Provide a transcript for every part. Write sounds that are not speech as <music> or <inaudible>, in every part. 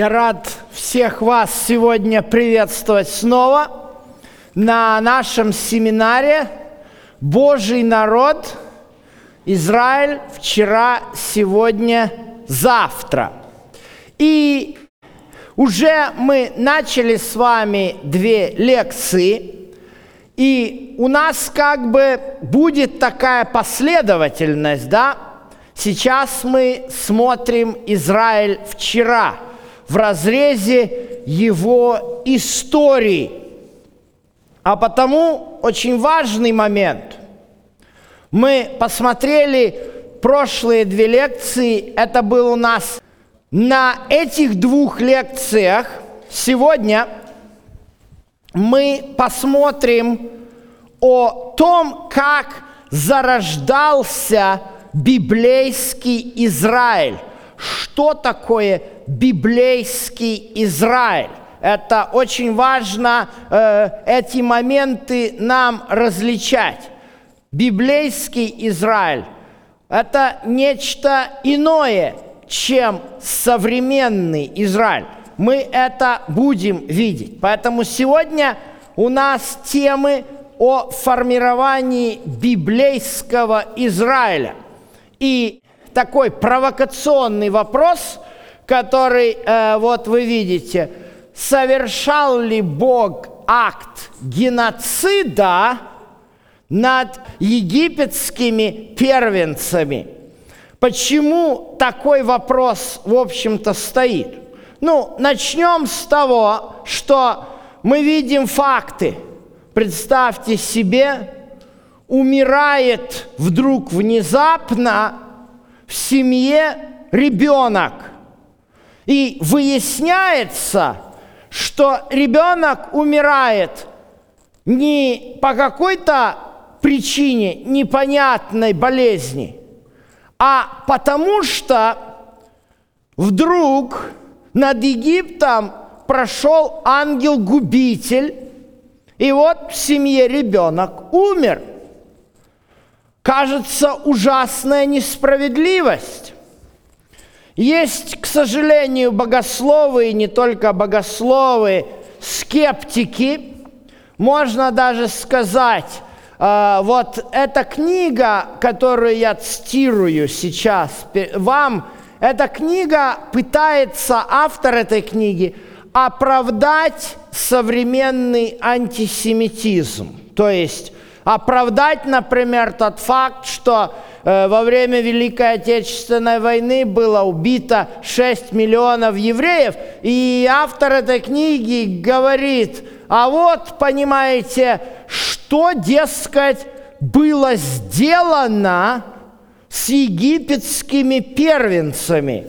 Я рад всех вас сегодня приветствовать снова на нашем семинаре «Божий народ. Израиль. Вчера, сегодня, завтра». И уже мы начали с вами две лекции, и у нас как бы будет такая последовательность, да? Сейчас мы смотрим Израиль вчера – в разрезе его истории. А потому очень важный момент. Мы посмотрели прошлые две лекции, это был у нас на этих двух лекциях. Сегодня мы посмотрим о том, как зарождался библейский Израиль. Что такое библейский Израиль. Это очень важно, э, эти моменты нам различать. Библейский Израиль – это нечто иное, чем современный Израиль. Мы это будем видеть. Поэтому сегодня у нас темы о формировании библейского Израиля. И такой провокационный вопрос – который э, вот вы видите, совершал ли Бог акт геноцида над египетскими первенцами? Почему такой вопрос, в общем-то, стоит? Ну, начнем с того, что мы видим факты. Представьте себе, умирает вдруг внезапно в семье ребенок – и выясняется, что ребенок умирает не по какой-то причине непонятной болезни, а потому что вдруг над Египтом прошел ангел-губитель, и вот в семье ребенок умер. Кажется, ужасная несправедливость. Есть, к сожалению, богословы, и не только богословы, скептики. Можно даже сказать, э, вот эта книга, которую я цитирую сейчас вам, эта книга пытается, автор этой книги, оправдать современный антисемитизм. То есть оправдать, например, тот факт, что Э, во время Великой Отечественной войны было убито 6 миллионов евреев, и автор этой книги говорит, а вот, понимаете, что, дескать, было сделано с египетскими первенцами.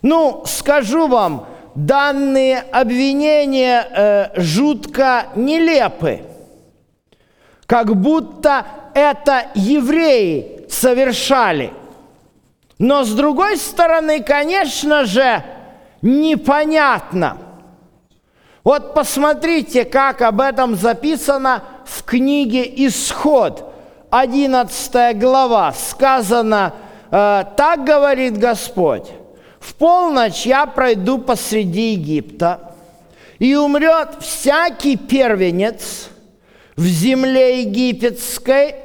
Ну, скажу вам, данные обвинения э, жутко нелепы. Как будто это евреи совершали. Но с другой стороны, конечно же, непонятно. Вот посмотрите, как об этом записано в книге «Исход», 11 глава. Сказано, э, так говорит Господь, в полночь я пройду посреди Египта, и умрет всякий первенец в земле египетской –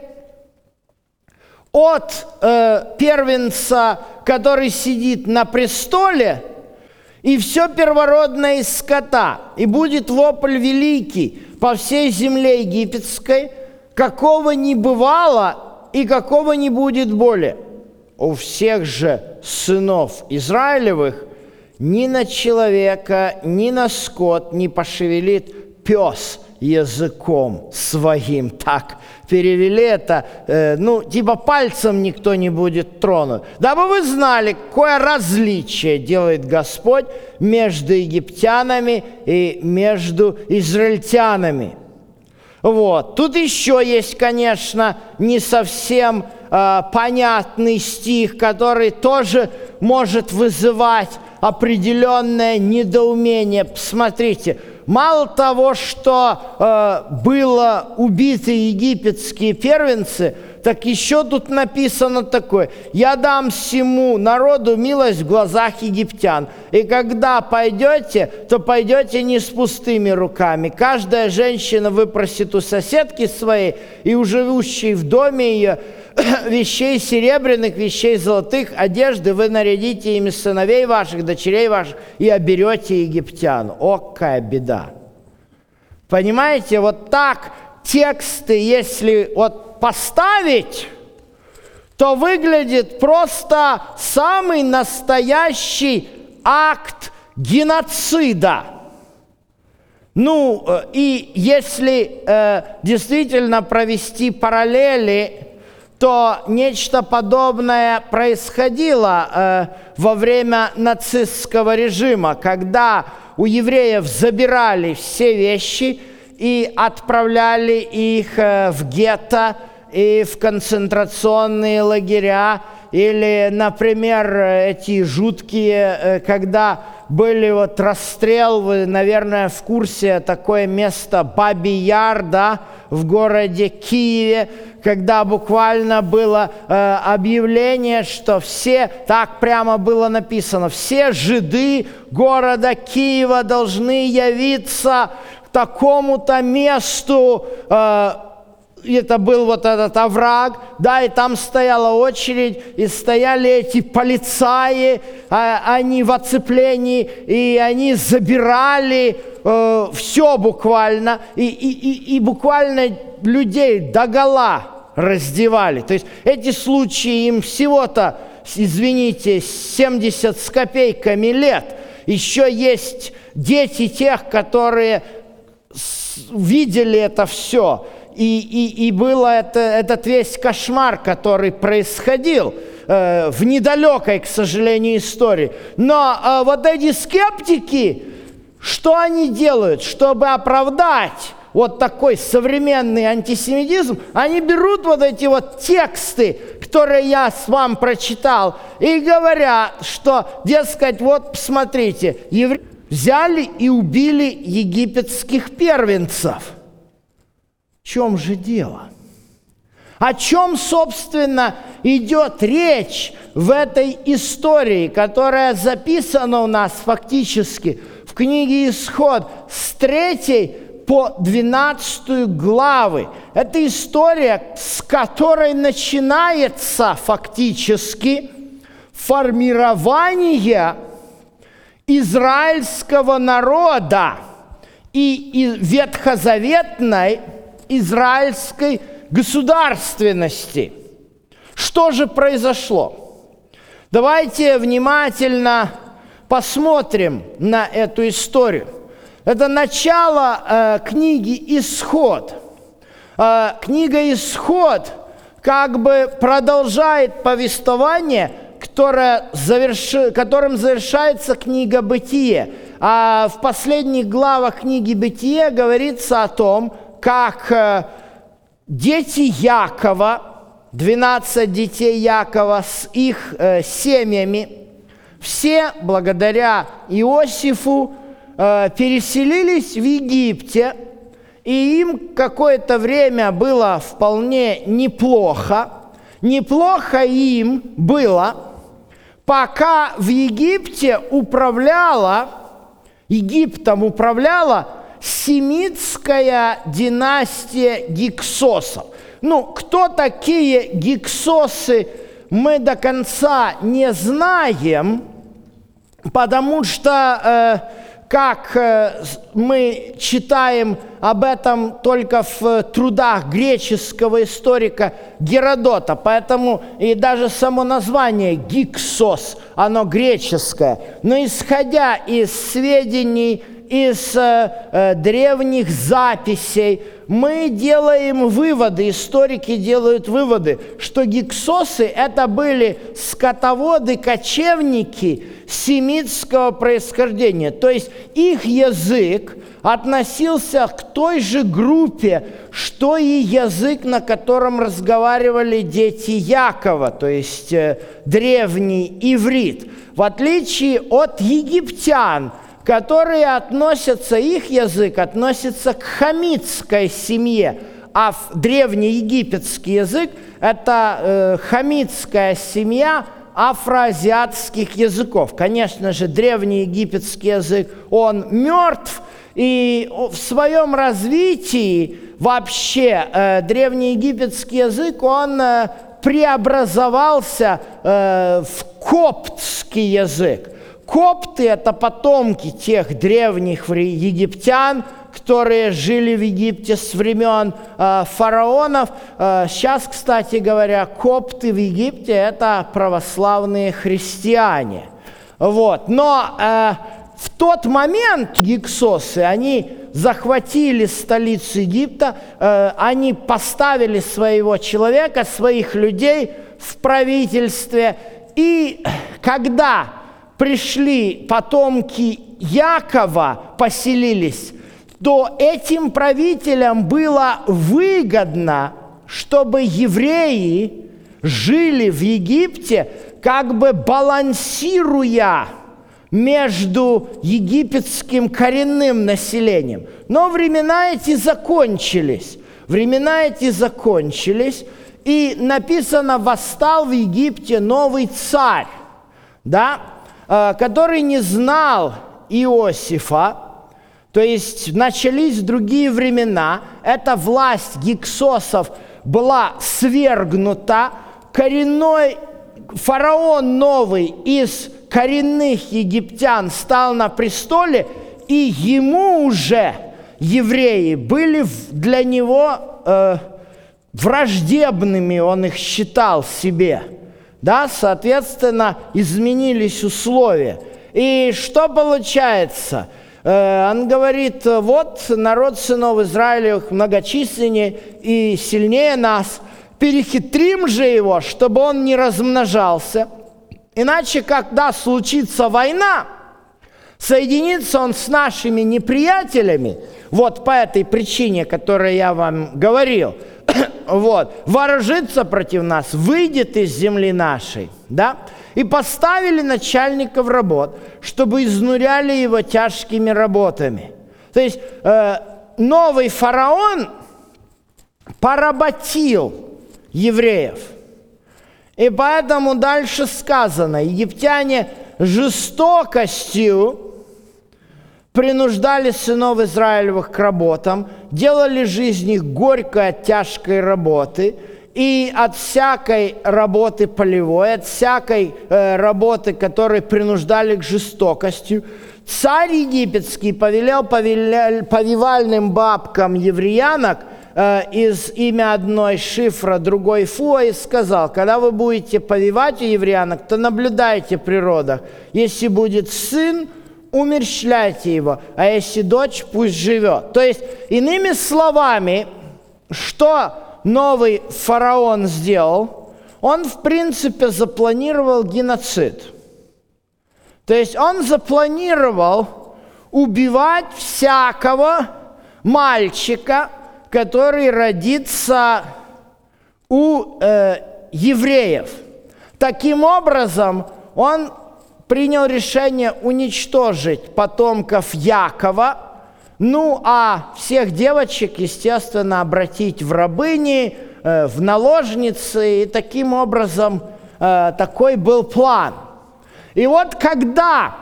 от э, первенца, который сидит на престоле, и все первородное из скота, и будет вопль великий по всей земле египетской, какого не бывало и какого не будет более. У всех же сынов Израилевых ни на человека, ни на скот не пошевелит пес языком своим. Так перевели это, э, ну, типа пальцем никто не будет тронут. Дабы вы знали, какое различие делает Господь между египтянами и между израильтянами. Вот. Тут еще есть, конечно, не совсем э, понятный стих, который тоже может вызывать определенное недоумение. Посмотрите, мало того, что э, было убиты египетские первенцы, так еще тут написано такое. «Я дам всему народу милость в глазах египтян, и когда пойдете, то пойдете не с пустыми руками. Каждая женщина выпросит у соседки своей и у живущей в доме ее <coughs> вещей серебряных, вещей золотых, одежды, вы нарядите ими сыновей ваших, дочерей ваших и оберете египтян». О, какая беда! Понимаете, вот так тексты, если вот поставить, то выглядит просто самый настоящий акт геноцида. Ну, э, и если э, действительно провести параллели, то нечто подобное происходило э, во время нацистского режима, когда у евреев забирали все вещи и отправляли их э, в гетто и в концентрационные лагеря, или, например, эти жуткие, э, когда были вот расстрел, вы, наверное, в курсе, такое место Баби-Яр, да, в городе Киеве, когда буквально было э, объявление, что все, так прямо было написано, все жиды города Киева должны явиться к такому-то месту, э, это был вот этот овраг, да, и там стояла очередь, и стояли эти полицаи, а, они в оцеплении, и они забирали э, все буквально, и, и, и, и буквально людей догола раздевали. То есть эти случаи им всего-то, извините, 70 с копейками лет. Еще есть дети тех, которые видели это все и, и, и был это, этот весь кошмар, который происходил э, в недалекой, к сожалению, истории. Но э, вот эти скептики, что они делают, чтобы оправдать вот такой современный антисемитизм, они берут вот эти вот тексты, которые я с вам прочитал, и говорят, что, дескать, вот посмотрите, евреи взяли и убили египетских первенцев – чем же дело? О чем, собственно, идет речь в этой истории, которая записана у нас фактически в книге «Исход» с 3 по 12 главы. Это история, с которой начинается фактически формирование израильского народа и ветхозаветной – израильской государственности. Что же произошло? Давайте внимательно посмотрим на эту историю. Это начало э, книги «Исход». Э, книга «Исход» как бы продолжает повествование, которое заверши, которым завершается книга «Бытие». А в последних главах книги «Бытие» говорится о том, как э, дети Якова, 12 детей Якова с их э, семьями, все благодаря Иосифу э, переселились в Египте, и им какое-то время было вполне неплохо. Неплохо им было, пока в Египте управляла, Египтом управляла семитская династия гиксосов. Ну, кто такие гиксосы, мы до конца не знаем, потому что, э, как э, мы читаем об этом только в трудах греческого историка Геродота, поэтому и даже само название «гиксос», оно греческое. Но исходя из сведений из э, э, древних записей мы делаем выводы, историки делают выводы, что гиксосы это были скотоводы, кочевники семитского происхождения. То есть их язык относился к той же группе, что и язык, на котором разговаривали дети Якова, то есть э, древний иврит. В отличие от египтян – которые относятся, их язык относится к хамитской семье, а древнеегипетский язык – это э, хамитская семья афроазиатских языков. Конечно же, древнеегипетский язык, он мертв, и в своем развитии вообще э, древнеегипетский язык, он э, преобразовался э, в коптский язык. Копты – это потомки тех древних египтян, которые жили в Египте с времен э, фараонов. Э, сейчас, кстати говоря, копты в Египте – это православные христиане. Вот. Но э, в тот момент гиксосы, они захватили столицу Египта, э, они поставили своего человека, своих людей в правительстве. И когда пришли потомки Якова, поселились, то этим правителям было выгодно, чтобы евреи жили в Египте, как бы балансируя между египетским коренным населением. Но времена эти закончились. Времена эти закончились, и написано, восстал в Египте новый царь, да, который не знал Иосифа, то есть начались другие времена, эта власть гиксосов была свергнута, коренной фараон новый из коренных египтян стал на престоле, и ему уже евреи были для него э, враждебными, он их считал себе. Да, соответственно, изменились условия. И что получается? Э, он говорит, вот народ сынов Израилевых многочисленнее и сильнее нас, перехитрим же его, чтобы он не размножался – Иначе, когда случится война, соединится он с нашими неприятелями, вот по этой причине, которую я вам говорил, <coughs> вот, вооружится против нас, выйдет из земли нашей, да, и поставили начальников работ, чтобы изнуряли его тяжкими работами. То есть э, новый фараон поработил евреев – и поэтому дальше сказано, египтяне жестокостью принуждали сынов Израилевых к работам, делали жизнь их горькой от тяжкой работы, и от всякой работы полевой, от всякой э, работы, которой принуждали к жестокости, царь египетский повелел повивальным бабкам евреянок – Э, из имя одной шифра, другой фуа, и сказал, когда вы будете повивать у евреянок, то наблюдайте природа. Если будет сын, умерщвляйте его, а если дочь, пусть живет. То есть, иными словами, что новый фараон сделал? Он, в принципе, запланировал геноцид. То есть он запланировал убивать всякого мальчика, который родится у э, евреев. Таким образом, он принял решение уничтожить потомков Якова, ну а всех девочек, естественно, обратить в рабыни, э, в наложницы, и таким образом э, такой был план. И вот когда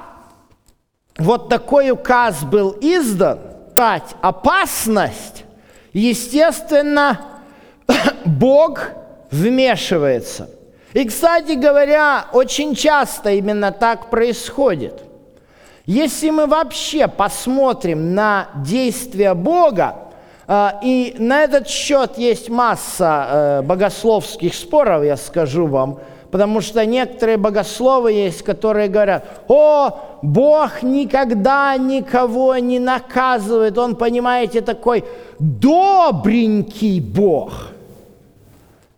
вот такой указ был издан, дать опасность, естественно, <coughs> Бог вмешивается. И, кстати говоря, очень часто именно так происходит. Если мы вообще посмотрим на действия Бога, э, и на этот счет есть масса э, богословских споров, я скажу вам, Потому что некоторые богословы есть, которые говорят, о, Бог никогда никого не наказывает. Он, понимаете, такой добренький Бог.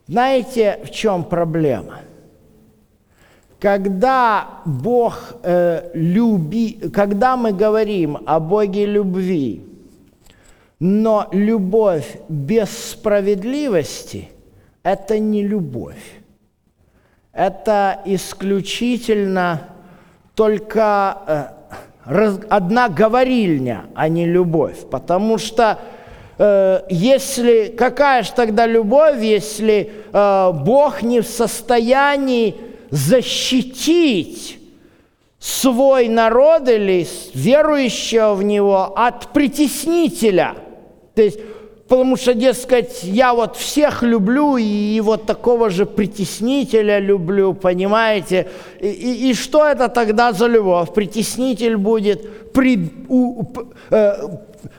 Знаете, в чем проблема? Когда Бог э, люби, когда мы говорим о Боге любви, но любовь без справедливости – это не любовь это исключительно только э, одна говорильня, а не любовь. Потому что если какая же тогда любовь, если э, Бог не в состоянии защитить свой народ или верующего в него от притеснителя? То есть потому что, дескать, я вот всех люблю, и вот такого же притеснителя люблю, понимаете? И, и, и что это тогда за любовь? Притеснитель будет, при, у, э,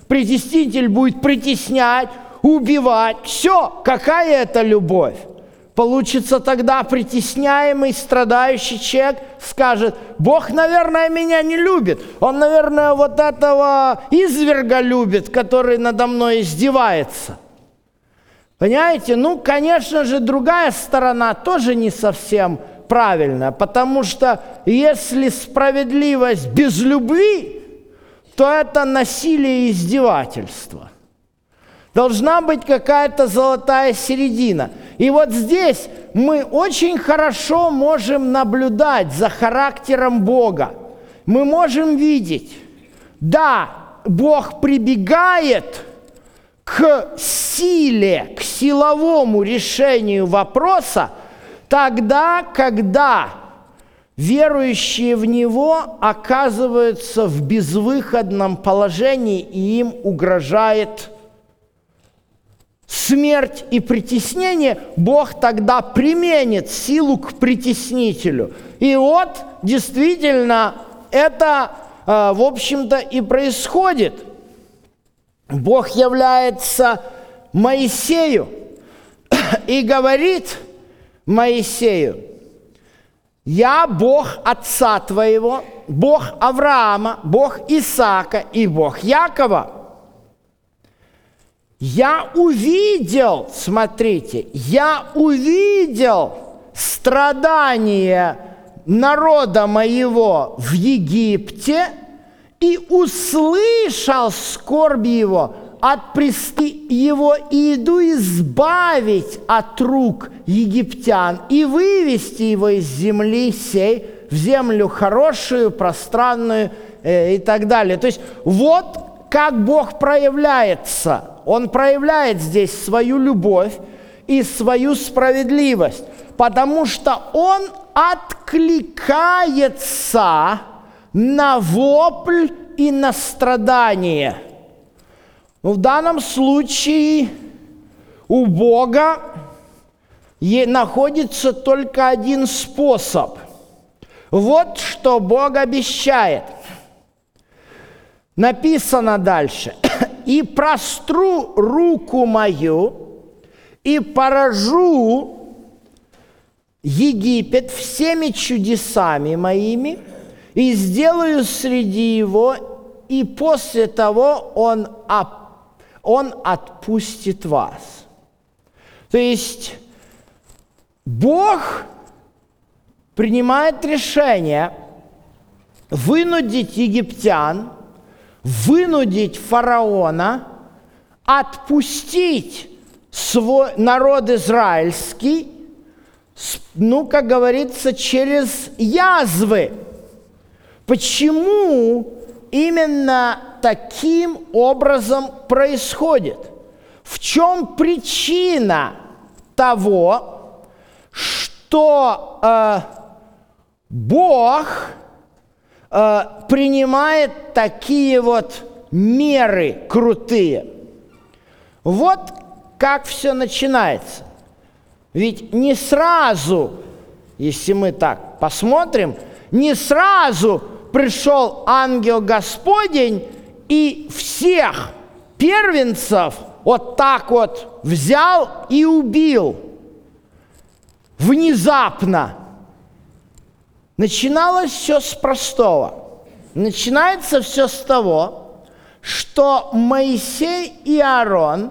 притеснитель будет притеснять, убивать. Все, какая это любовь? Получится тогда притесняемый, страдающий человек скажет, Бог, наверное, меня не любит. Он, наверное, вот этого изверга любит, который надо мной издевается. Понимаете? Ну, конечно же, другая сторона тоже не совсем правильная, потому что если справедливость без любви, то это насилие и издевательство. Должна быть какая-то золотая середина – и вот здесь мы очень хорошо можем наблюдать за характером Бога. Мы можем видеть, да, Бог прибегает к силе, к силовому решению вопроса тогда, когда верующие в Него оказываются в безвыходном положении и им угрожает смерть и притеснение, Бог тогда применит силу к притеснителю. И вот действительно это, э, в общем-то, и происходит. Бог является Моисею <coughs> и говорит Моисею, «Я Бог отца твоего, Бог Авраама, Бог Исаака и Бог Якова». Я увидел, смотрите, я увидел страдания народа моего в Египте и услышал скорбь его от прести его и иду избавить от рук египтян и вывести его из земли сей в землю хорошую, пространную э, и так далее. То есть вот как Бог проявляется – он проявляет здесь свою любовь и свою справедливость, потому что Он откликается на вопль и на страдание. Но в данном случае у Бога находится только один способ. Вот что Бог обещает. Написано дальше и простру руку мою, и поражу Египет всеми чудесами моими, и сделаю среди его, и после того он, он отпустит вас. То есть Бог принимает решение вынудить египтян – вынудить фараона отпустить свой народ израильский, ну, как говорится, через язвы. Почему именно таким образом происходит? В чем причина того, что э, Бог э, принимает такие вот меры крутые. Вот как все начинается. Ведь не сразу, если мы так посмотрим, не сразу пришел ангел Господень и всех первенцев вот так вот взял и убил. Внезапно. Начиналось все с простого. Начинается все с того, что Моисей и Аарон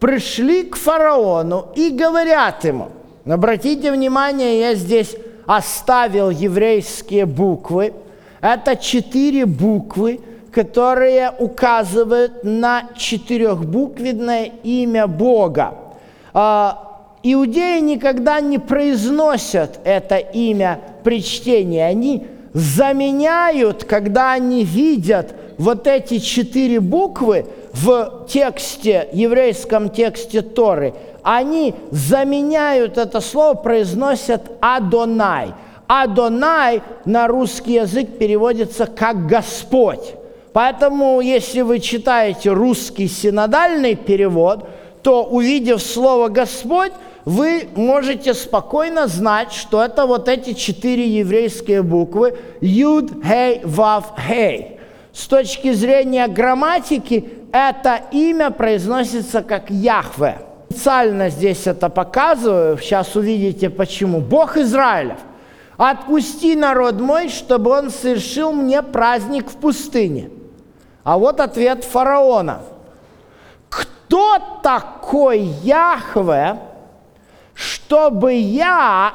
пришли к фараону и говорят ему, обратите внимание, я здесь оставил еврейские буквы, это четыре буквы, которые указывают на четырехбуквенное имя Бога. А, иудеи никогда не произносят это имя при чтении. Они заменяют, когда они видят вот эти четыре буквы, в тексте, еврейском тексте Торы, они заменяют это слово, произносят «Адонай». «Адонай» на русский язык переводится как «Господь». Поэтому, если вы читаете русский синодальный перевод, то, увидев слово «Господь», вы можете спокойно знать, что это вот эти четыре еврейские буквы «Юд, Хей, Вав, Хей». С точки зрения грамматики, это имя произносится как Яхве. Специально здесь это показываю, сейчас увидите почему. Бог Израилев, отпусти народ мой, чтобы он совершил мне праздник в пустыне. А вот ответ фараона. Кто такой Яхве, чтобы я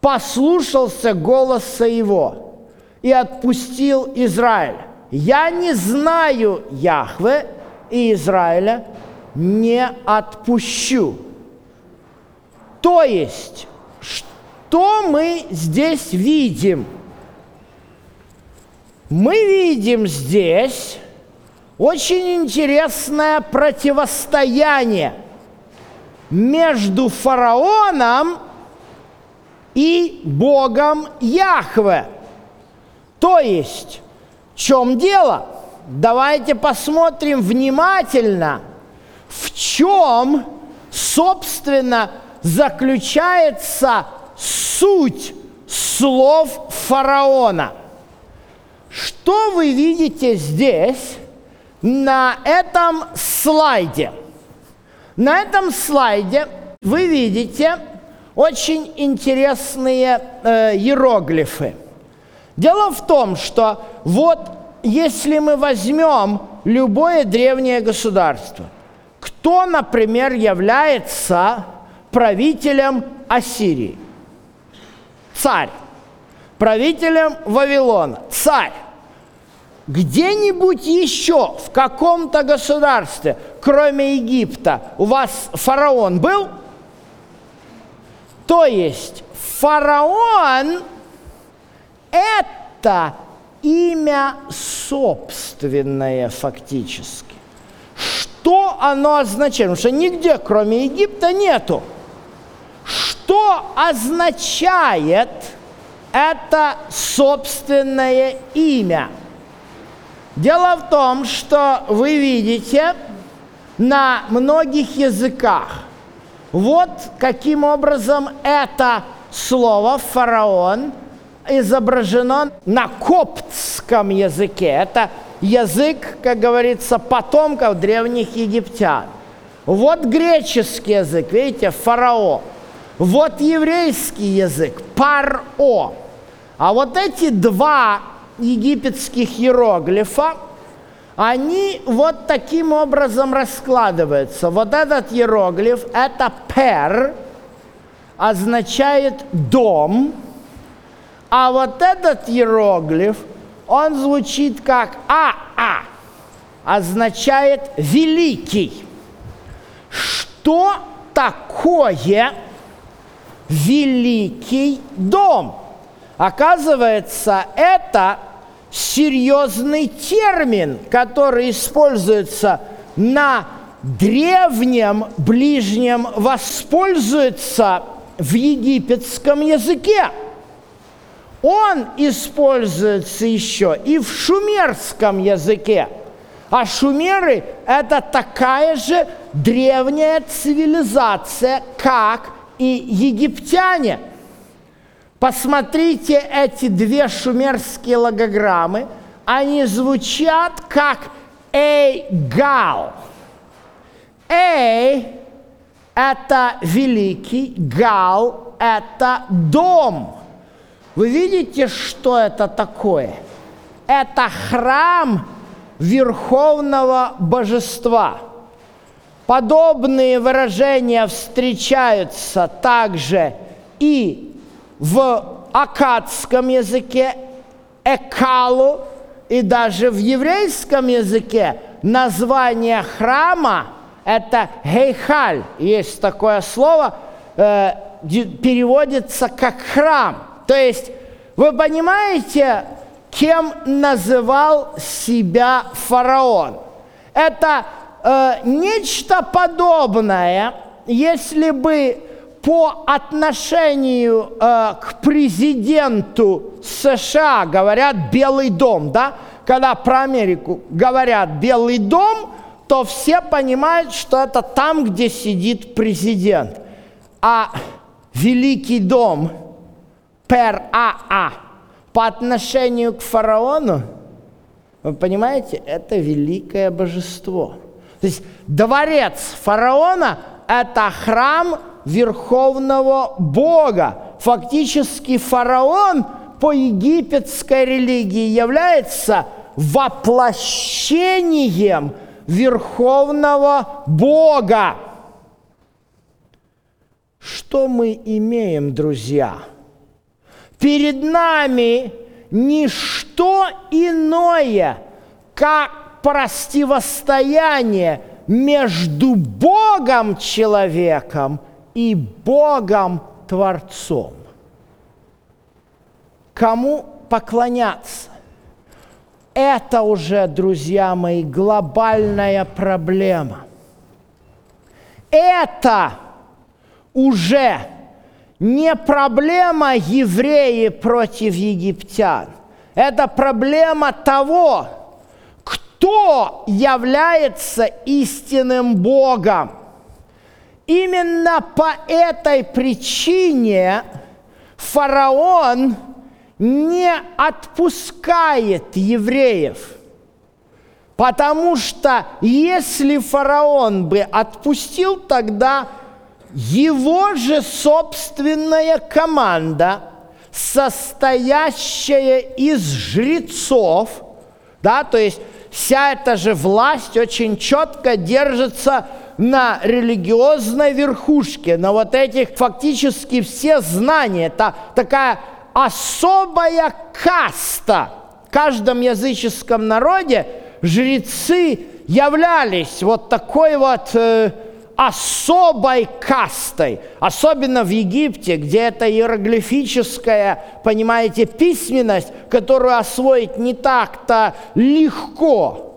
послушался голоса его и отпустил Израиль? Я не знаю Яхве и Израиля не отпущу. То есть, что мы здесь видим – мы видим здесь очень интересное противостояние между фараоном и Богом Яхве. То есть, в чем дело? Давайте посмотрим внимательно, в чем, собственно, заключается суть слов фараона – что вы видите здесь на этом слайде? На этом слайде вы видите очень интересные э, иероглифы. Дело в том, что вот если мы возьмем любое древнее государство, кто, например, является правителем Ассирии? Царь правителем Вавилона, царь, где-нибудь еще в каком-то государстве, кроме Египта, у вас фараон был? То есть фараон – это имя собственное фактически. Что оно означает? Потому что нигде, кроме Египта, нету. Что означает – это собственное имя. Дело в том, что вы видите на многих языках, вот каким образом это слово «фараон» изображено на коптском языке. Это язык, как говорится, потомков древних египтян. Вот греческий язык, видите, фараон. Вот еврейский язык, паро. А вот эти два египетских иероглифа, они вот таким образом раскладываются. Вот этот иероглиф, это пер, означает дом, а вот этот иероглиф, он звучит как АА, означает великий. Что такое великий дом? Оказывается, это серьезный термин, который используется на древнем ближнем воспользуется в египетском языке. Он используется еще и в шумерском языке. А шумеры – это такая же древняя цивилизация, как и египтяне – Посмотрите эти две шумерские логограммы. Они звучат как «эй-гал». «Эй» – это великий, «гал» – это дом. Вы видите, что это такое? Это храм верховного божества. Подобные выражения встречаются также и в акадском языке экалу и даже в еврейском языке название храма это гейхаль. Есть такое слово, э, переводится как храм. То есть вы понимаете, кем называл себя фараон? Это э, нечто подобное, если бы по отношению э, к президенту США говорят Белый дом, да? Когда про Америку говорят Белый дом, то все понимают, что это там, где сидит президент. А Великий дом пер АА по отношению к фараону, вы понимаете, это великое божество. То есть дворец фараона – это храм верховного Бога. Фактически фараон по египетской религии является воплощением верховного Бога. Что мы имеем, друзья? Перед нами ничто иное, как противостояние между Богом человеком и Богом Творцом. Кому поклоняться? Это уже, друзья мои, глобальная проблема. Это уже не проблема евреи против египтян. Это проблема того, кто является истинным Богом. Именно по этой причине фараон не отпускает евреев. Потому что если фараон бы отпустил, тогда его же собственная команда, состоящая из жрецов, да, то есть вся эта же власть очень четко держится на религиозной верхушке, на вот этих фактически все знания. Это такая особая каста. В каждом языческом народе жрецы являлись вот такой вот э, особой кастой, особенно в Египте, где это иероглифическая, понимаете, письменность, которую освоить не так-то легко.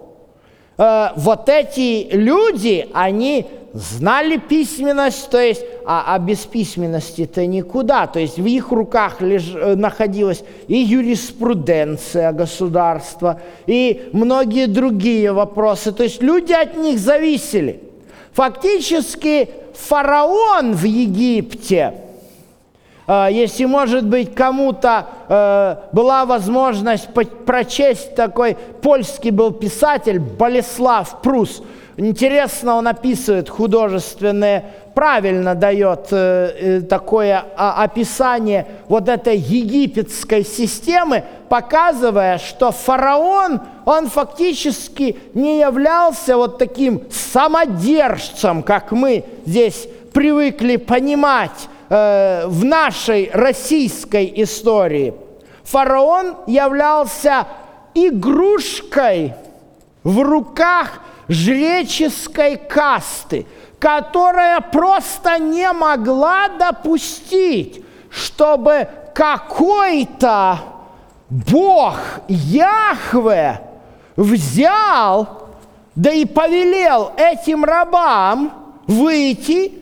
Э, вот эти люди, они знали письменность, то есть, а, а без письменности-то никуда. То есть в их руках леж, э, находилась и юриспруденция государства, и многие другие вопросы. То есть люди от них зависели – Фактически фараон в Египте, если, может быть, кому-то э, была возможность прочесть такой польский был писатель Болеслав Прус. Интересно, он описывает художественные правильно дает э, э, такое а, описание вот этой египетской системы, показывая, что фараон, он фактически не являлся вот таким самодержцем, как мы здесь привыкли понимать э, в нашей российской истории. Фараон являлся игрушкой в руках жреческой касты – которая просто не могла допустить, чтобы какой-то Бог Яхве взял, да и повелел этим рабам выйти,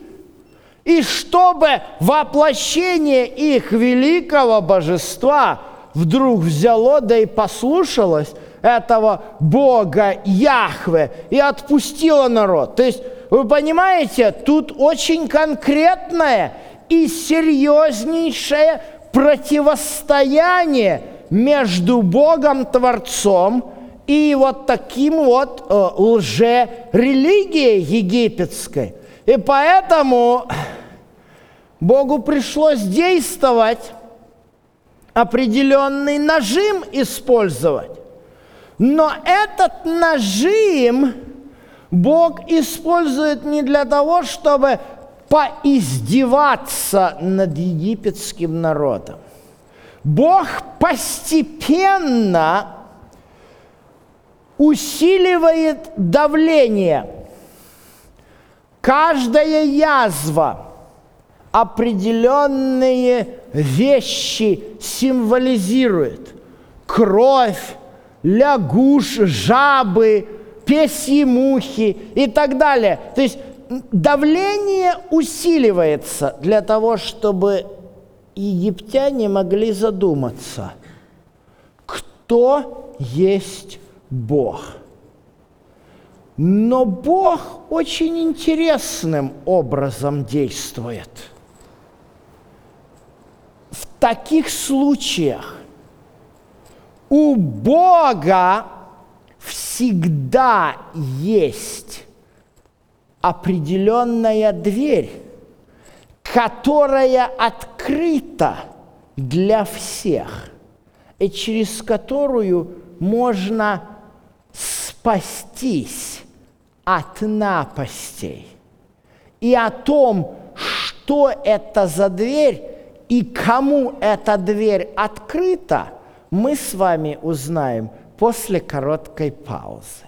и чтобы воплощение их великого божества вдруг взяло, да и послушалось этого Бога Яхве и отпустило народ. То есть вы понимаете, тут очень конкретное и серьезнейшее противостояние между Богом Творцом и вот таким вот э, лже-религией египетской. И поэтому Богу пришлось действовать, определенный нажим использовать. Но этот нажим Бог использует не для того, чтобы поиздеваться над египетским народом. Бог постепенно усиливает давление. Каждая язва определенные вещи символизирует. Кровь, лягуш, жабы, песьи мухи и так далее. То есть давление усиливается для того, чтобы египтяне могли задуматься, кто есть Бог. Но Бог очень интересным образом действует. В таких случаях у Бога всегда есть определенная дверь, которая открыта для всех, и через которую можно спастись от напастей. И о том, что это за дверь и кому эта дверь открыта, мы с вами узнаем после короткой паузы.